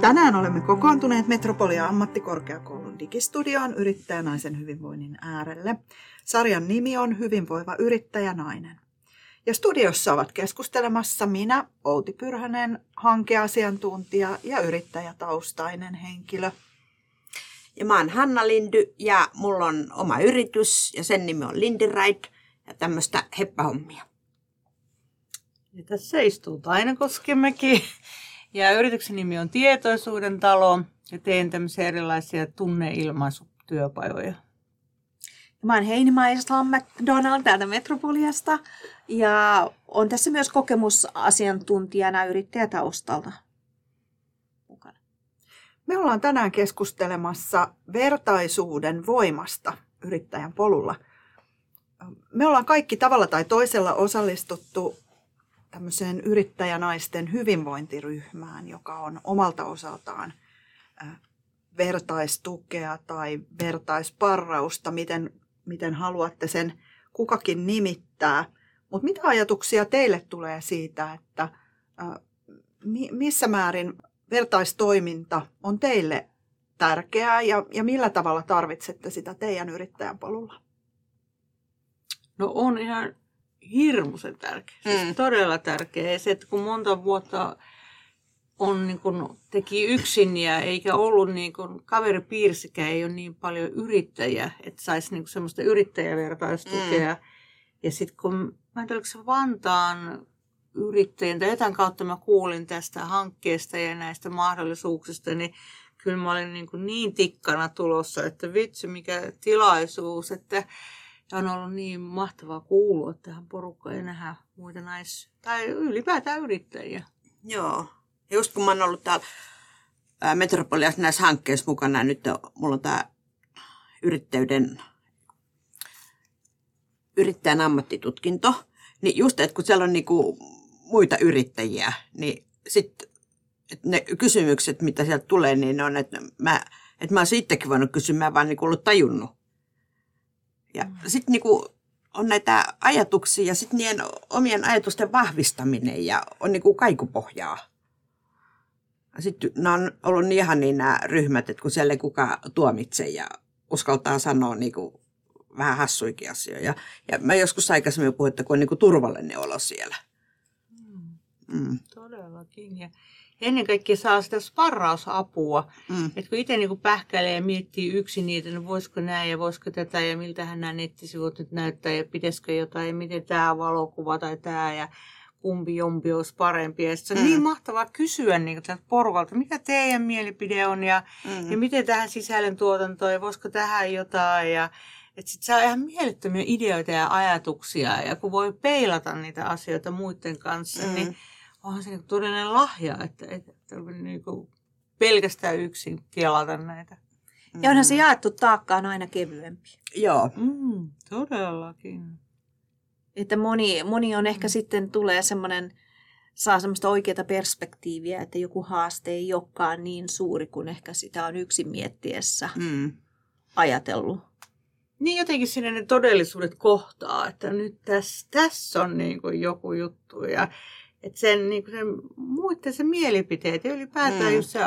Tänään olemme kokoontuneet Metropolia ammattikorkeakoulun digistudioon yrittäjänaisen hyvinvoinnin äärelle. Sarjan nimi on Hyvinvoiva yrittäjänainen. Ja studiossa ovat keskustelemassa minä, Outi Pyrhänen, hankeasiantuntija ja yrittäjätaustainen henkilö. Ja mä oon Hanna Lindy ja mulla on oma yritys ja sen nimi on Lindiride ja tämmöistä heppähommia. Ja tässä istuu Taina Koskemäki ja yrityksen nimi on Tietoisuuden talo ja teen tämmöisiä erilaisia tunneilmaisutyöpajoja. Mä oon Heini Maislam McDonald täältä Metropoliasta ja on tässä myös kokemusasiantuntijana yrittäjätaustalta mukana. Me ollaan tänään keskustelemassa vertaisuuden voimasta yrittäjän polulla. Me ollaan kaikki tavalla tai toisella osallistuttu tämmöiseen yrittäjänaisten hyvinvointiryhmään, joka on omalta osaltaan vertaistukea tai vertaisparrausta, miten, miten haluatte sen kukakin nimittää. Mutta mitä ajatuksia teille tulee siitä, että missä määrin vertaistoiminta on teille tärkeää ja, ja millä tavalla tarvitsette sitä teidän yrittäjän polulla? No on ihan hirmuisen tärkeä, siis mm. todella tärkeä. Se, että kun monta vuotta on niin kuin, teki yksin ja eikä ollut niin kuin, kaveripiirissäkään ei ole niin paljon yrittäjiä, että saisi niin semmoista yrittäjävertaistukea. Mm. Ja sitten kun, mä en tiedä, se Vantaan yrittäjien tai jotain kautta mä kuulin tästä hankkeesta ja näistä mahdollisuuksista, niin kyllä mä olin niin, kuin niin tikkana tulossa, että vitsi mikä tilaisuus, että ja on ollut niin mahtavaa kuulua tähän porukkaan ja nähdä muita nais- tai ylipäätään yrittäjiä. Joo. Ja just kun mä oon ollut täällä Metropoliassa näissä hankkeissa mukana, nyt mulla on tämä yrittäjyyden yrittäjän ammattitutkinto, niin just, että kun siellä on niinku muita yrittäjiä, niin sitten ne kysymykset, mitä sieltä tulee, niin ne on, että mä, että mä oon sittenkin voinut kysyä, mä vaan niinku ollut tajunnut. Ja mm. sitten niinku on näitä ajatuksia ja sitten niiden omien ajatusten vahvistaminen ja on niinku kaikupohjaa. Sitten nämä on ollut niin ihan niin nämä ryhmät, että kun siellä ei kukaan tuomitse ja uskaltaa sanoa niinku vähän hassuikin asioita. Ja, ja mä joskus aikaisemmin puhuin, että kun on niinku turvallinen olo siellä. Mm. Todellakin. Ja ennen kaikkea saa sitä sparrausapua. Mm. Että kun itse niin pähkäilee ja miettii yksin niitä, no voisiko näin ja voisiko tätä ja miltähän nämä nettisivut nyt näyttää ja pitäisikö jotain ja miten tämä valokuva tai tämä ja kumpi jompi olisi parempi. Ja se on mm. niin mahtavaa kysyä niin tältä porukalta, mikä teidän mielipide on ja, mm. ja miten tähän sisällöntuotantoon ja voisiko tähän jotain. Ja, että sit saa ihan mielettömiä ideoita ja ajatuksia ja kun voi peilata niitä asioita muiden kanssa, mm. niin onhan se niin todellinen lahja, että, että, että niin kuin pelkästään yksin kelata näitä. Ja onhan se jaettu taakka on aina kevyempi. Joo. Mm, todellakin. Että moni, moni on ehkä mm. sitten tulee semmoinen, saa semmoista oikeaa perspektiiviä, että joku haaste ei olekaan niin suuri kuin ehkä sitä on yksin miettiessä mm. ajatellut. Niin jotenkin sinne ne todellisuudet kohtaa, että nyt tässä, tässä on niin kuin joku juttu ja että sen, niin kuin sen muiden se mielipiteet ja ylipäätään mm. just se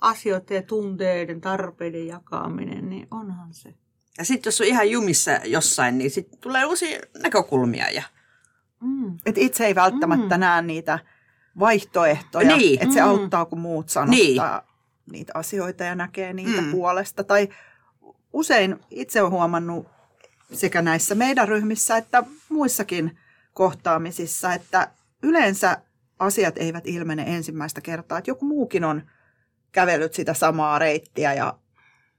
asioiden ja tunteiden, tarpeiden jakaminen, niin onhan se. Ja sitten jos on ihan jumissa jossain, niin sitten tulee uusia näkökulmia. Ja... Mm. Et itse ei välttämättä mm. näe niitä vaihtoehtoja, niin. että se mm. auttaa, kun muut sanottaa niin. niitä asioita ja näkee niitä mm. puolesta. Tai usein itse olen huomannut sekä näissä meidän ryhmissä että muissakin kohtaamisissa, että yleensä asiat eivät ilmene ensimmäistä kertaa. Että joku muukin on kävellyt sitä samaa reittiä ja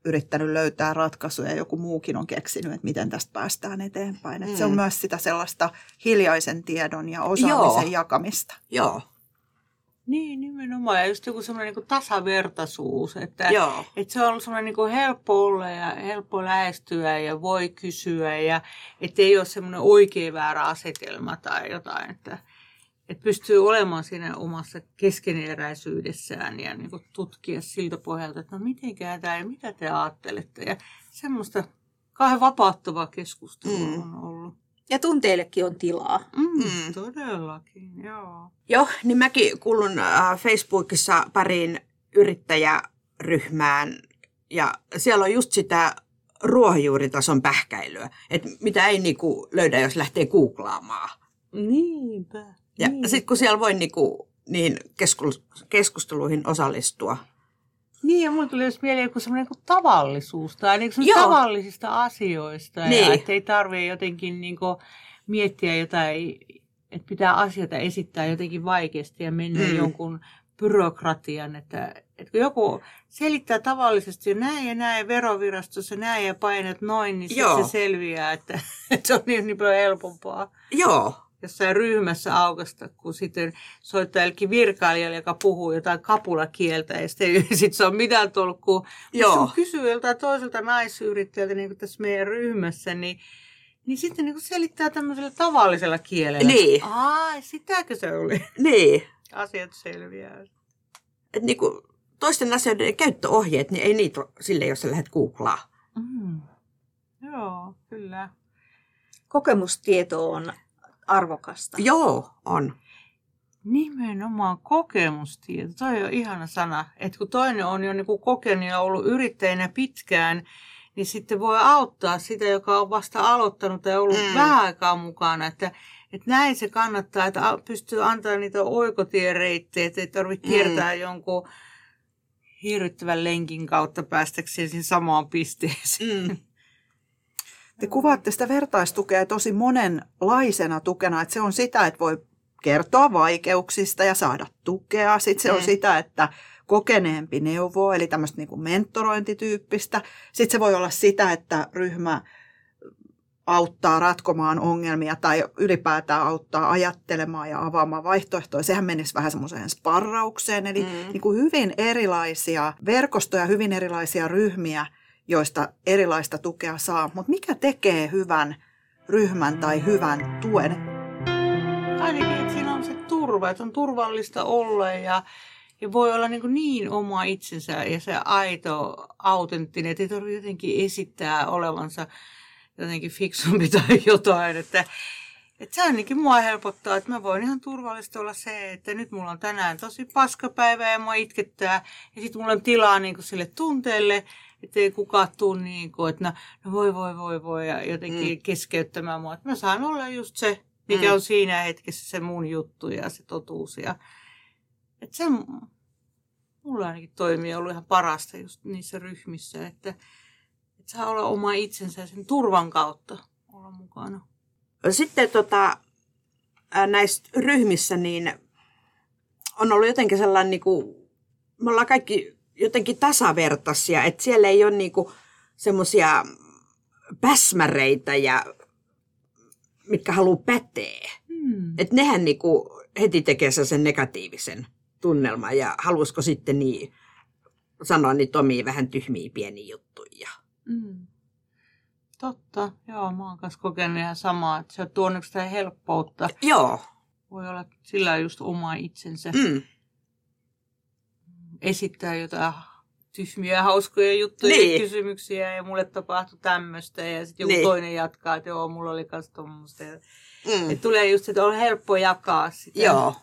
yrittänyt löytää ratkaisuja. Joku muukin on keksinyt, että miten tästä päästään eteenpäin. Että mm. Se on mm. myös sitä sellaista hiljaisen tiedon ja osaamisen Joo. jakamista. Joo. Niin, nimenomaan. Ja just joku semmoinen niin tasavertaisuus, että, Joo. että se on ollut semmoinen niin helppo olla ja helppo lähestyä ja voi kysyä ja että ei ole semmoinen oikea väärä asetelma tai jotain. Että, että pystyy olemaan siinä omassa keskeneräisyydessään ja niin kuin tutkia siltä pohjalta, että no mitenkään tämä ja mitä te ajattelette. Ja semmoista kauhean vapauttavaa keskustelua mm. on ollut. Ja tunteillekin on tilaa. Mm, mm. Todellakin, joo. Joo, niin mäkin kuulun äh, Facebookissa pariin yrittäjäryhmään ja siellä on just sitä ruohonjuuritason pähkäilyä, että mitä ei niinku löydä, jos lähtee googlaamaan. Niinpä. Ja niin. sitten kun siellä voi niinku, niin keskusteluihin osallistua. Niin, ja mulle tuli myös mieleen joku semmoinen kuin tavallisuus tai niin kuin tavallisista asioista. Niin. Ja että ei tarvitse jotenkin niin kuin miettiä jotain, että pitää asioita esittää jotenkin vaikeasti ja mennä mm. jonkun byrokratian, että, että kun joku selittää tavallisesti näin ja näin verovirastossa näin ja painat noin, niin sitten se selviää, että, että se on niin, niin paljon helpompaa. Joo. Jossain ryhmässä aukasta, kun sitten soittaa jollekin virkailijalle, joka puhuu jotain kapulakieltä, ja sitten sit se on mitään tolkkua. Joo. kysyy joltain toiselta naisyrittäjältä, niin kuin tässä meidän ryhmässä, niin niin sitten niin selittää tämmöisellä tavallisella kielellä. Niin. Ai, sitäkö se oli? Niin. Asiat selviää. Et niin kuin toisten asioiden käyttöohjeet, niin ei niitä sille, jos sä lähdet googlaa. Mm. Joo, kyllä. Kokemustieto on arvokasta. Joo, on. Nimenomaan kokemustieto. Toi on ihana sana. Että kun toinen on jo niin kuin kokenut ja ollut yrittäjänä pitkään, niin sitten voi auttaa sitä, joka on vasta aloittanut ja ollut mm. vähän aikaa mukana. Että, että näin se kannattaa, että pystyy antamaan niitä oikotiereittejä, että ei tarvitse mm. kiertää mm. jonkun hirvittävän lenkin kautta päästäkseen siihen samaan pisteeseen. Mm. Te kuvaatte sitä vertaistukea tosi monenlaisena tukena, että se on sitä, että voi kertoa vaikeuksista ja saada tukea. Sitten se mm. on sitä, että kokeneempi neuvo, eli tämmöistä niin kuin mentorointityyppistä. Sitten se voi olla sitä, että ryhmä auttaa ratkomaan ongelmia tai ylipäätään auttaa ajattelemaan ja avaamaan vaihtoehtoja. Sehän menisi vähän semmoiseen sparraukseen, eli mm. niin kuin hyvin erilaisia verkostoja, hyvin erilaisia ryhmiä, joista erilaista tukea saa. Mutta mikä tekee hyvän ryhmän tai hyvän tuen? Ainakin, että siinä on se turva, että on turvallista olla ja ja voi olla niin, niin oma itsensä ja se aito, autenttinen, että ei tarvitse jotenkin esittää olevansa jotenkin fiksumpi tai jotain. Että, että se ainakin mua helpottaa, että mä voin ihan turvallisesti olla se, että nyt mulla on tänään tosi paskapäivä ja mua itkettää. Ja sitten mulla on tilaa niin sille tunteelle, että ei kukaan tule niin kuin, että no, no voi voi voi voi ja jotenkin mm. keskeyttämään mua. Että mä saan olla just se, mikä mm. on siinä hetkessä se mun juttu ja se totuus. Ja, että se mulla ainakin toimii ollut ihan parasta just niissä ryhmissä, että, että saa olla oma itsensä sen turvan kautta olla mukana. Sitten tota, näissä ryhmissä niin on ollut jotenkin sellainen, niin kuin, me ollaan kaikki jotenkin tasavertaisia, että siellä ei ole niin semmoisia päsmäreitä ja mitkä haluaa päteä. Hmm. Että nehän niin kuin heti tekee sen negatiivisen tunnelma ja halusiko sitten niin sanoa niitä omia vähän tyhmiä pieniä juttuja. Mm. Totta, joo, mä oon kanssa kokenut ihan samaa, että se on tuonut sitä helppoutta. Joo. Voi olla sillä just oma itsensä. Mm. Esittää jotain tyhmiä, hauskoja juttuja niin. ja kysymyksiä ja mulle tapahtui tämmöistä ja sitten joku niin. toinen jatkaa, että joo, mulla oli kanssa tuommoista. Mm. Et tulee just, että on helppo jakaa sitä. Joo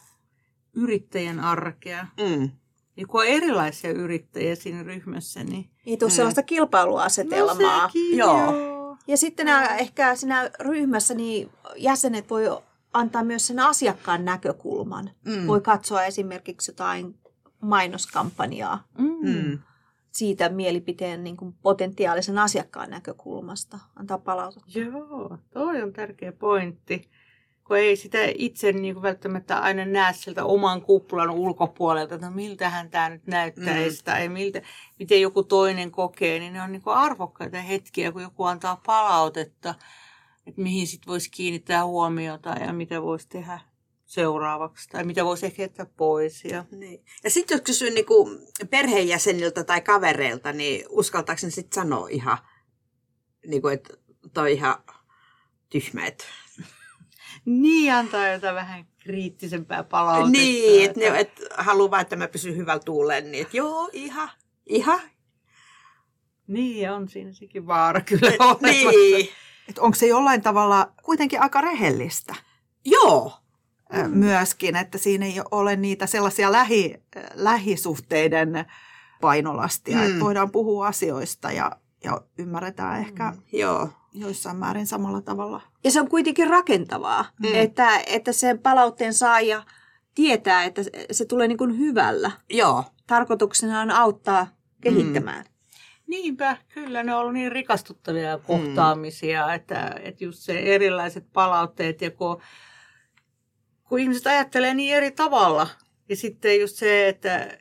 yrittäjän arkea. Mm. Ja kun on erilaisia yrittäjiä siinä ryhmässä, niin... Ei tule sellaista kilpailuasetelmaa. No sekin, joo. joo. Ja sitten nämä, ehkä siinä ryhmässä niin jäsenet voi antaa myös sen asiakkaan näkökulman. Mm. Voi katsoa esimerkiksi jotain mainoskampanjaa mm. mm. siitä mielipiteen niin kuin potentiaalisen asiakkaan näkökulmasta. Antaa palautetta. Joo, toi on tärkeä pointti kun ei sitä itse niin kuin välttämättä aina näe sieltä oman kuplan ulkopuolelta, että no miltähän tämä nyt näyttäisi mm. tai miltä, miten joku toinen kokee, niin ne on niin kuin arvokkaita hetkiä, kun joku antaa palautetta, että mihin sitten voisi kiinnittää huomiota ja mitä voisi tehdä seuraavaksi tai mitä voisi ehkä jättää pois. Ja, niin. ja sitten jos kysyy niin kuin perheenjäseniltä tai kavereilta, niin uskaltaako ne sitten sanoa ihan, niin kuin, että toi ihan tyhmä, että niin, antaa jotain vähän kriittisempää palautetta. Niin, että ne et haluaa vaan, että mä pysyn hyvällä tuulen, niin että joo, ihan, ihan. Niin, on siinä sekin vaara kyllä olemassa. Niin. Et onko se jollain tavalla kuitenkin aika rehellistä? Joo. Mm. myöskin, että siinä ei ole niitä sellaisia lähi, lähisuhteiden painolastia, mm. että voidaan puhua asioista ja, ja ymmärretään ehkä mm. Joo. joissain määrin samalla tavalla. Ja se on kuitenkin rakentavaa, mm. että, että sen palautteen saaja tietää, että se tulee niin kuin hyvällä. Joo. Tarkoituksena on auttaa kehittämään. Mm. Niinpä, kyllä ne on ollut niin rikastuttavia kohtaamisia, mm. että, että just se erilaiset palautteet ja kun, kun ihmiset ajattelee niin eri tavalla. Ja sitten just se, että,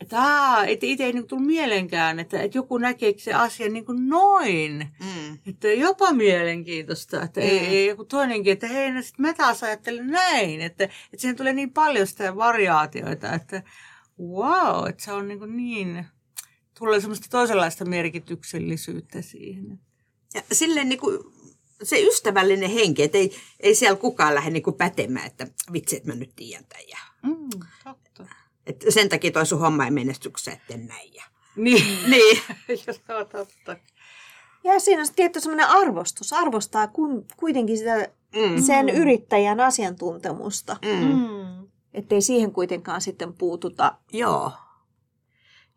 että, aa, että itse ei niin tullut mielenkään, että, että joku näkee se asia niin kuin noin. Mm. Että jopa mielenkiintoista, että mm. ei, ei joku toinenkin, että hei, no sit mä taas ajattelen näin. Että, että siihen tulee niin paljon sitä variaatioita, että wow, että se on niin, niin tulee semmoista toisenlaista merkityksellisyyttä siihen. Ja silleen niin kuin se ystävällinen henki, että ei, ei siellä kukaan lähde niin kuin pätemään, että vitsi, että mä nyt tiedän tämän. Ja... Mm, totta. Et sen takia toi sun homma ei menestykseen, etten näin. Ja... Niin, niin. Joo, totta. Ja siinä on tietty semmoinen arvostus. Arvostaa kuitenkin sitä, mm. sen yrittäjän asiantuntemusta. Mm. Mm. Että ei siihen kuitenkaan sitten puututa. Joo.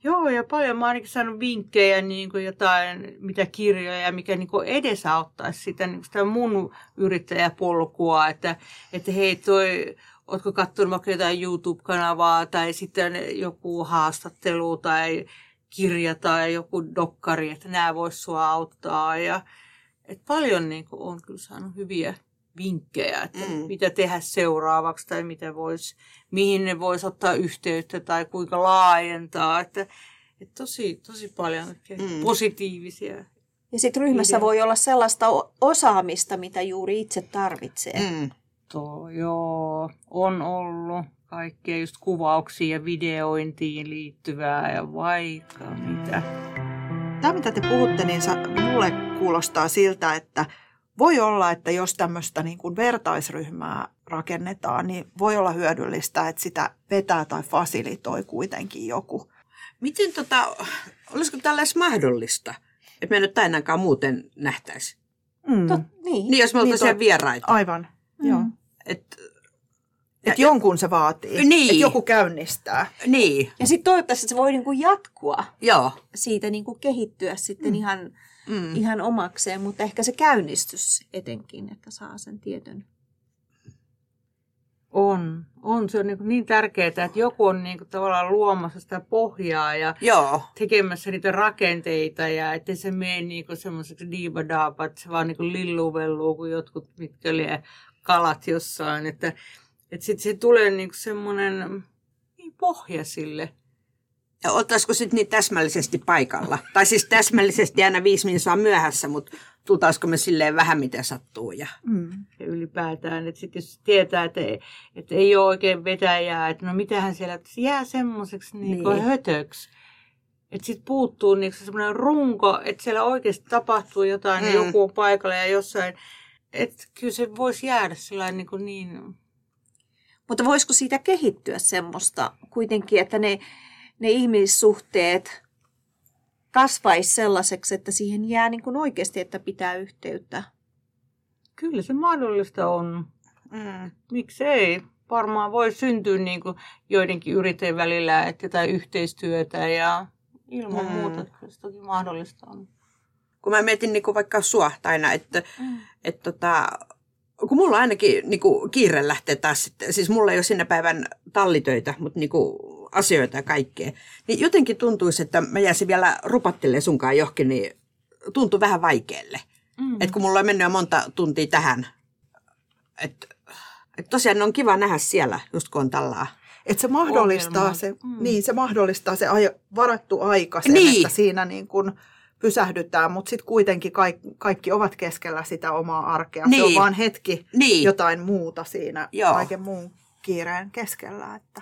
Joo, ja paljon mä ainakin saanut vinkkejä, niin kuin jotain, mitä kirjoja, mikä niin kuin edesauttaisi sitä, niin sitä mun yrittäjäpolkua, että, että hei toi, ootko katsonut vaikka jotain YouTube-kanavaa tai sitten joku haastattelu tai kirja tai joku dokkari, että nämä vois sua auttaa. Ja, että paljon niin kuin, on kyllä saanut hyviä vinkkejä, että mm. mitä tehdä seuraavaksi tai mitä vois, mihin ne voisi ottaa yhteyttä tai kuinka laajentaa. Että, että tosi, tosi paljon mm. positiivisia. Ja sitten ryhmässä ideoita. voi olla sellaista osaamista, mitä juuri itse tarvitsee. Mm. To, joo, on ollut kaikkea just kuvauksiin ja videointiin liittyvää ja vaikka mitä. Tämä, mitä te puhutte, niin mulle kuulostaa siltä, että voi olla, että jos tämmöistä niin kuin vertaisryhmää rakennetaan, niin voi olla hyödyllistä, että sitä vetää tai fasilitoi kuitenkin joku. Miten tota, olisiko tällaista mahdollista, että me nyt ainakaan muuten nähtäisi? Mm. Tot, niin. niin, jos me oltaisiin niin, vieraita. Aivan, mm. joo. Et, et ja, jonkun se vaatii, niin. että joku käynnistää. Niin. Ja sitten toivottavasti se voi niinku jatkua. Joo. Siitä niinku kehittyä sitten mm. ihan mm. ihan omakseen, mutta ehkä se käynnistys etenkin, että saa sen tietyn. On. On. Se on niin, niin tärkeää, että joku on niin kuin tavallaan luomassa sitä pohjaa ja Joo. tekemässä niitä rakenteita ja ettei se mene niin semmoiseksi diivadaapa, että se vaan niin lilluvelluu kuin jotkut, mitkä kalat jossain. Että, että sitten se tulee niin semmoinen niin pohja sille oltaisiko sitten niin täsmällisesti paikalla? Tai siis täsmällisesti aina viisi minuuttia myöhässä, mutta tultaisiko me silleen vähän miten sattuu. Ja, mm. ja ylipäätään, että sitten jos tietää, että ei, että ei ole oikein vetäjää, että no mitähän siellä, että se jää semmoiseksi niin niin. hötöksi. Että sitten puuttuu niin semmoinen runko, että siellä oikeasti tapahtuu jotain, mm. joku on paikalla ja jossain. Että kyllä se voisi jäädä sellainen niin, kuin niin mutta voisiko siitä kehittyä semmoista kuitenkin, että ne ne ihmissuhteet kasvaisi sellaiseksi, että siihen jää niin kuin oikeasti, että pitää yhteyttä? Kyllä se mahdollista on. Mm. Miksei? Varmaan voi syntyä niin kuin joidenkin yrittäjien välillä että jotain yhteistyötä ja ilman mm. muuta kyllä se toki mahdollista on. Kun mä mietin niin kuin vaikka sua aina, että, mm. että tota, kun mulla ainakin niin kuin kiire lähtee taas sitten, siis mulla ei ole sinne päivän tallitöitä, mutta niin kuin asioita ja kaikkea, niin jotenkin tuntuisi, että mä jäisin vielä rupattelemaan sunkaan johonkin, niin tuntui vähän vaikealle. Mm. Että kun mulla on mennyt jo monta tuntia tähän, että et tosiaan on kiva nähdä siellä, just kun on tällä että se mahdollistaa se, mm. niin, se mahdollistaa se aj- varattu aika sen, niin. että siinä niin kun pysähdytään, mutta sitten kuitenkin kaikki, kaikki ovat keskellä sitä omaa arkea. Niin. Se on niin. vain hetki niin. jotain muuta siinä Joo. kaiken muun kiireen keskellä. Että.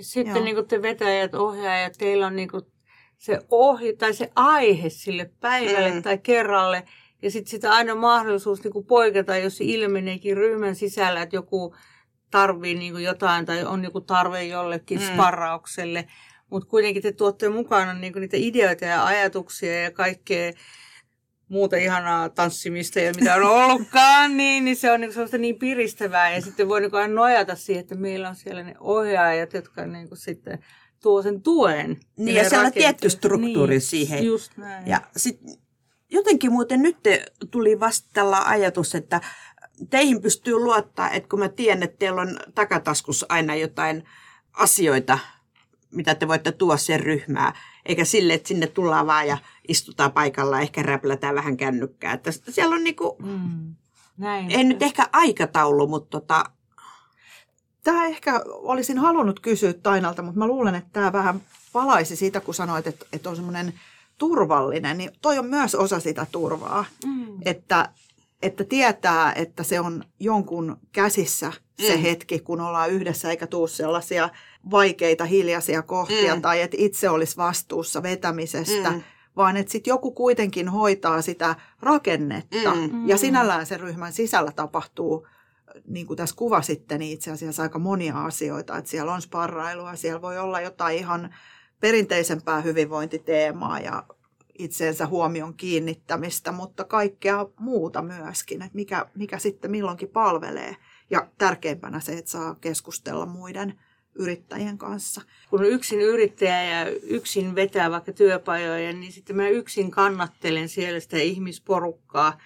Sitten niin kuin te vetäjät, ohjaajat, teillä on niin kuin se ohi tai se aihe sille päivälle mm. tai kerralle. Ja sitten sitä aina mahdollisuus niin kuin poiketa, jos ilmeneekin ryhmän sisällä, että joku tarvii niin kuin jotain tai on joku tarve jollekin mm. sparraukselle. Mutta kuitenkin te tuotte mukana niin kuin niitä ideoita ja ajatuksia ja kaikkea muuta ihanaa tanssimista ja mitä on ollutkaan, niin, niin se on niin, sellaista niin piristävää. Ja sitten voi niin aina nojata siihen, että meillä on siellä ne ohjaajat, jotka niin kuin sitten tuo sen tuen. Niin, ja, on tietty struktuuri niin, siihen. Just näin. Ja sit, jotenkin muuten nyt tuli vasta tällä ajatus, että teihin pystyy luottaa, että kun mä tiedän, että teillä on takataskussa aina jotain asioita, mitä te voitte tuoda sen ryhmää, eikä sille, että sinne tullaan vaan ja istutaan paikalla, ehkä räplätään vähän kännykkää. Että siellä on niinku, mm, näin. ei nyt ehkä aikataulu, mutta tota... Tämä ehkä olisin halunnut kysyä Tainalta, mutta mä luulen, että tämä vähän palaisi siitä, kun sanoit, että, että on semmoinen turvallinen, niin toi on myös osa sitä turvaa. Mm. Että että tietää, että se on jonkun käsissä se mm. hetki, kun ollaan yhdessä, eikä tuu sellaisia vaikeita hiljaisia kohtia mm. tai että itse olisi vastuussa vetämisestä, mm. vaan että sitten joku kuitenkin hoitaa sitä rakennetta. Mm. Ja sinällään sen ryhmän sisällä tapahtuu, niin kuin tässä kuvasitte, niin itse asiassa aika monia asioita. Että siellä on sparrailua, siellä voi olla jotain ihan perinteisempää hyvinvointiteemaa ja itseensä huomion kiinnittämistä, mutta kaikkea muuta myöskin, että mikä, mikä sitten milloinkin palvelee. Ja tärkeimpänä se, että saa keskustella muiden yrittäjien kanssa. Kun yksin yrittäjä ja yksin vetää vaikka työpajoja, niin sitten mä yksin kannattelen siellä sitä ihmisporukkaa.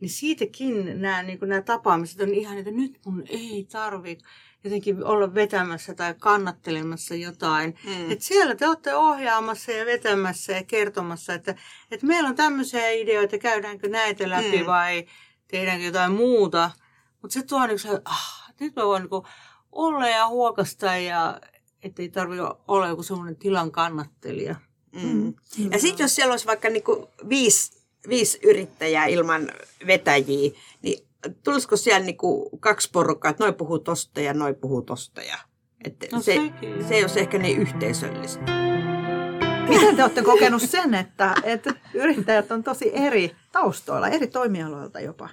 Niin siitäkin nämä, niin nämä tapaamiset on ihan, että nyt mun ei tarvitse jotenkin olla vetämässä tai kannattelemassa jotain. Mm. Et siellä te olette ohjaamassa ja vetämässä ja kertomassa, että, että meillä on tämmöisiä ideoita, käydäänkö näitä läpi mm. vai tehdäänkö jotain muuta. Mutta se tuo niin että ah, nyt mä voin niin olla ja huokasta ja ettei tarvitse olla joku semmoinen tilan kannattelija. Mm. Mm. Ja sitten jos siellä olisi vaikka niinku viisi, viisi yrittäjää ilman vetäjiä, niin tulisiko siellä niinku kaksi porukkaa, että noi puhuu tosta ja noi puhuu tosta. Ja, että no, se, se ei olisi ehkä niin yhteisöllistä. Miten te olette kokenut sen, että, että yrittäjät on tosi eri taustoilla, eri toimialoilta jopa?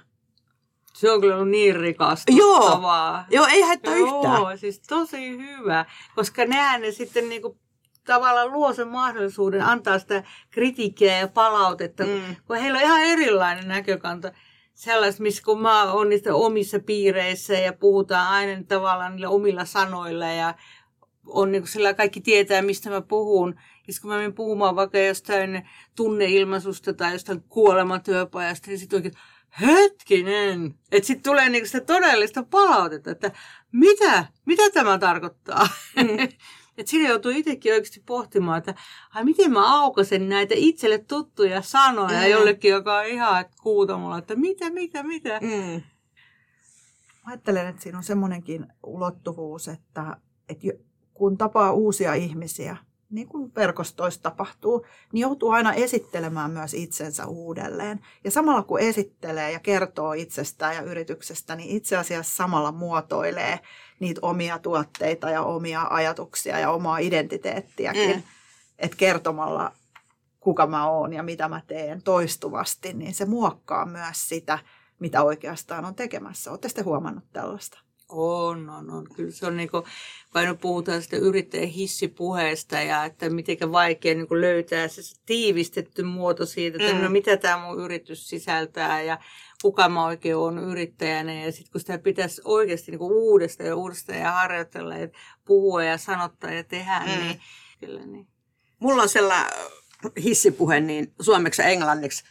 Se on kyllä ollut niin rikastuttavaa. Joo, Joo ei haittaa Joo, yhtään. siis tosi hyvä, koska nehän ne sitten niinku tavallaan luo sen mahdollisuuden antaa sitä kritiikkiä ja palautetta, mm. kun heillä on ihan erilainen näkökanta sellaista, missä kun mä oon niistä omissa piireissä ja puhutaan aina tavallaan niillä omilla sanoilla ja on niin sillä kaikki tietää, mistä mä puhun. Ja kun mä menen puhumaan vaikka jostain tunneilmaisusta tai jostain kuolematyöpajasta, niin sitten oikein, hetkinen. Että sitten tulee niin sitä todellista palautetta, että mitä, mitä tämä tarkoittaa. Mm. Että siinä joutuu itsekin oikeasti pohtimaan, että ai miten mä aukasen näitä itselle tuttuja sanoja mm. jollekin, joka on ihan kuutamulla, että mitä, mitä, mitä. Mm. Ajattelen, että siinä on semmoinenkin ulottuvuus, että, että kun tapaa uusia ihmisiä, niin kuin verkostoissa tapahtuu, niin joutuu aina esittelemään myös itsensä uudelleen. Ja samalla kun esittelee ja kertoo itsestään ja yrityksestä, niin itse asiassa samalla muotoilee niitä omia tuotteita ja omia ajatuksia ja omaa identiteettiäkin. Mm. Että kertomalla, kuka mä oon ja mitä mä teen toistuvasti, niin se muokkaa myös sitä, mitä oikeastaan on tekemässä. Olette sitten huomannut tällaista? On, on, on. Kyllä se on niin kuin, aina puhutaan sitä yrittäjän hissipuheesta ja että miten vaikea niin kuin löytää se tiivistetty muoto siitä, että mm. no mitä tämä mun yritys sisältää ja kuka mä oikein on yrittäjänä. Ja sitten kun sitä pitäisi oikeasti niin kuin uudestaan ja uudestaan ja harjoitella ja puhua ja sanottaa ja tehdä, mm. niin kyllä niin. Mulla on sellainen hissipuhe niin suomeksi ja englanniksi.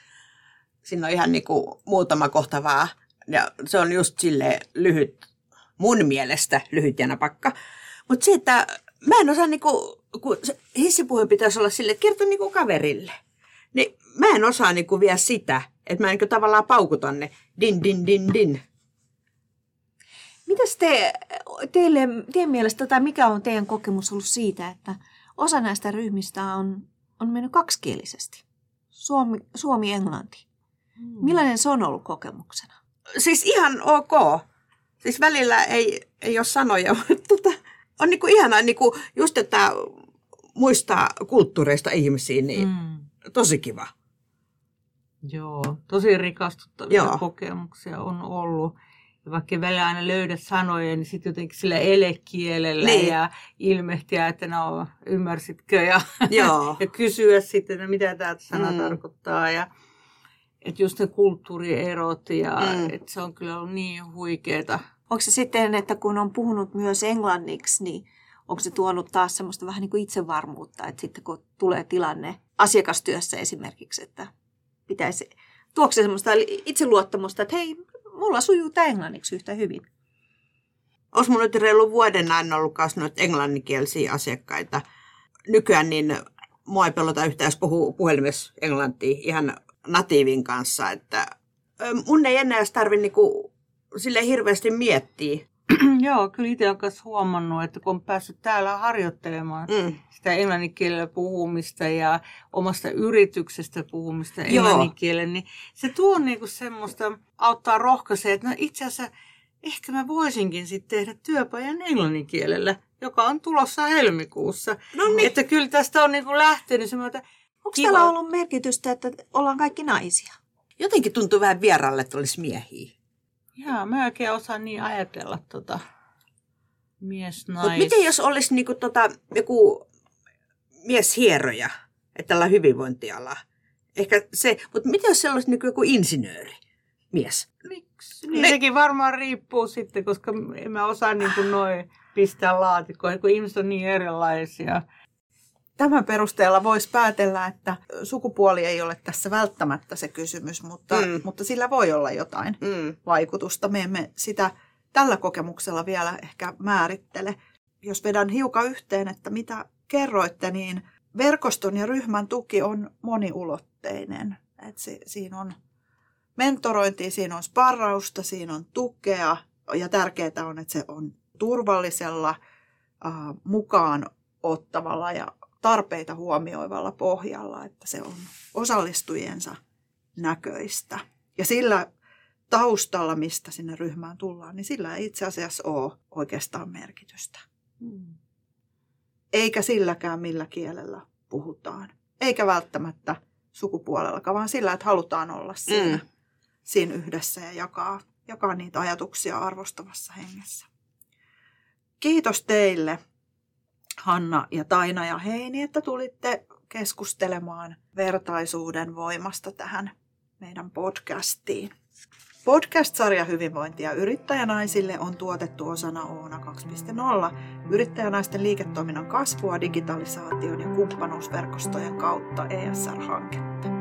Siinä on ihan niin kuin muutama kohta vaan. Ja se on just sille lyhyt mun mielestä lyhyt ja napakka. Mutta se, että mä en osaa, niinku, kun hissipuhe pitäisi olla sille, että kertoo niinku kaverille. Niin mä en osaa niinku vielä sitä, että mä niinku tavallaan paukutan ne din, din, din, din. Mitäs te, teille, teidän mielestä, tai mikä on teidän kokemus ollut siitä, että osa näistä ryhmistä on, on mennyt kaksikielisesti? Suomi, Suomi-Englanti. Hmm. Millainen se on ollut kokemuksena? Siis ihan ok. Siis välillä ei, ei ole sanoja, mutta tota, on niinku ihanaa niinku just, että muistaa kulttuureista ihmisiä, niin mm. tosi kiva. Joo, tosi rikastuttavia Joo. kokemuksia on ollut. Ja vaikka välillä aina löydä sanoja, niin sitten jotenkin sillä elekielellä niin. ja ilmehtiä, että no ymmärsitkö ja, Joo. ja kysyä sitten, että mitä tämä sana mm. tarkoittaa. Ja, että just ne kulttuurierot ja mm. että se on kyllä ollut niin huikeeta. Onko se sitten, että kun on puhunut myös englanniksi, niin onko se tuonut taas semmoista vähän niin kuin itsevarmuutta, että sitten kun tulee tilanne asiakastyössä esimerkiksi, että pitäisi, tuokse se semmoista itseluottamusta, että hei, mulla sujuu tämä englanniksi yhtä hyvin. Olisi mun nyt reilu vuoden aina ollut myös noita englanninkielisiä asiakkaita. Nykyään niin mua ei pelota yhtään, jos puhuu puhelimessa englantia ihan natiivin kanssa, että mun ei enää tarvitse niinku sille hirveästi miettiä. Joo, kyllä itse olen huomannut, että kun on päässyt täällä harjoittelemaan mm. sitä englanninkielellä puhumista ja omasta yrityksestä puhumista englanninkielellä, niin se tuo niinku semmoista, auttaa rohkaisee, että no itse asiassa ehkä mä voisinkin sitten tehdä työpajan englanninkielellä, joka on tulossa helmikuussa. No niin. Että kyllä tästä on niinku lähtenyt semmoista... Onko täällä ollut merkitystä, että ollaan kaikki naisia? Jotenkin tuntuu vähän vieralle, että olisi miehiä. Joo, mä oikein osaan niin ajatella tota mies nais. Mutta miten jos olisi niinku tota, joku mieshieroja, että tällä hyvinvointiala? Ehkä se, mutta miten jos siellä olisi niinku joku insinööri? mies. Miksi? Niin sekin varmaan riippuu sitten, koska en mä osaa niin kuin noin pistää laatikkoon, kun ihmiset on niin erilaisia. Tämän perusteella voisi päätellä, että sukupuoli ei ole tässä välttämättä se kysymys, mutta, mm. mutta sillä voi olla jotain mm. vaikutusta. Me emme sitä tällä kokemuksella vielä ehkä määrittele. Jos vedän hiukan yhteen, että mitä kerroitte, niin verkoston ja ryhmän tuki on moniulotteinen. Et se, siinä on mentorointia, siinä on sparrausta, siinä on tukea ja tärkeää on, että se on turvallisella, äh, mukaan ottavalla ja tarpeita huomioivalla pohjalla, että se on osallistujiensa näköistä. Ja sillä taustalla, mistä sinne ryhmään tullaan, niin sillä ei itse asiassa ole oikeastaan merkitystä. Hmm. Eikä silläkään, millä kielellä puhutaan. Eikä välttämättä sukupuolellakaan, vaan sillä, että halutaan olla siinä. Mm siinä yhdessä ja jakaa, jakaa niitä ajatuksia arvostavassa hengessä. Kiitos teille, Hanna ja Taina ja Heini, että tulitte keskustelemaan vertaisuuden voimasta tähän meidän podcastiin. Podcast-sarja Hyvinvointia yrittäjänaisille on tuotettu osana Oona 2.0 yrittäjänaisten liiketoiminnan kasvua digitalisaation ja kumppanuusverkostojen kautta ESR-hanketta.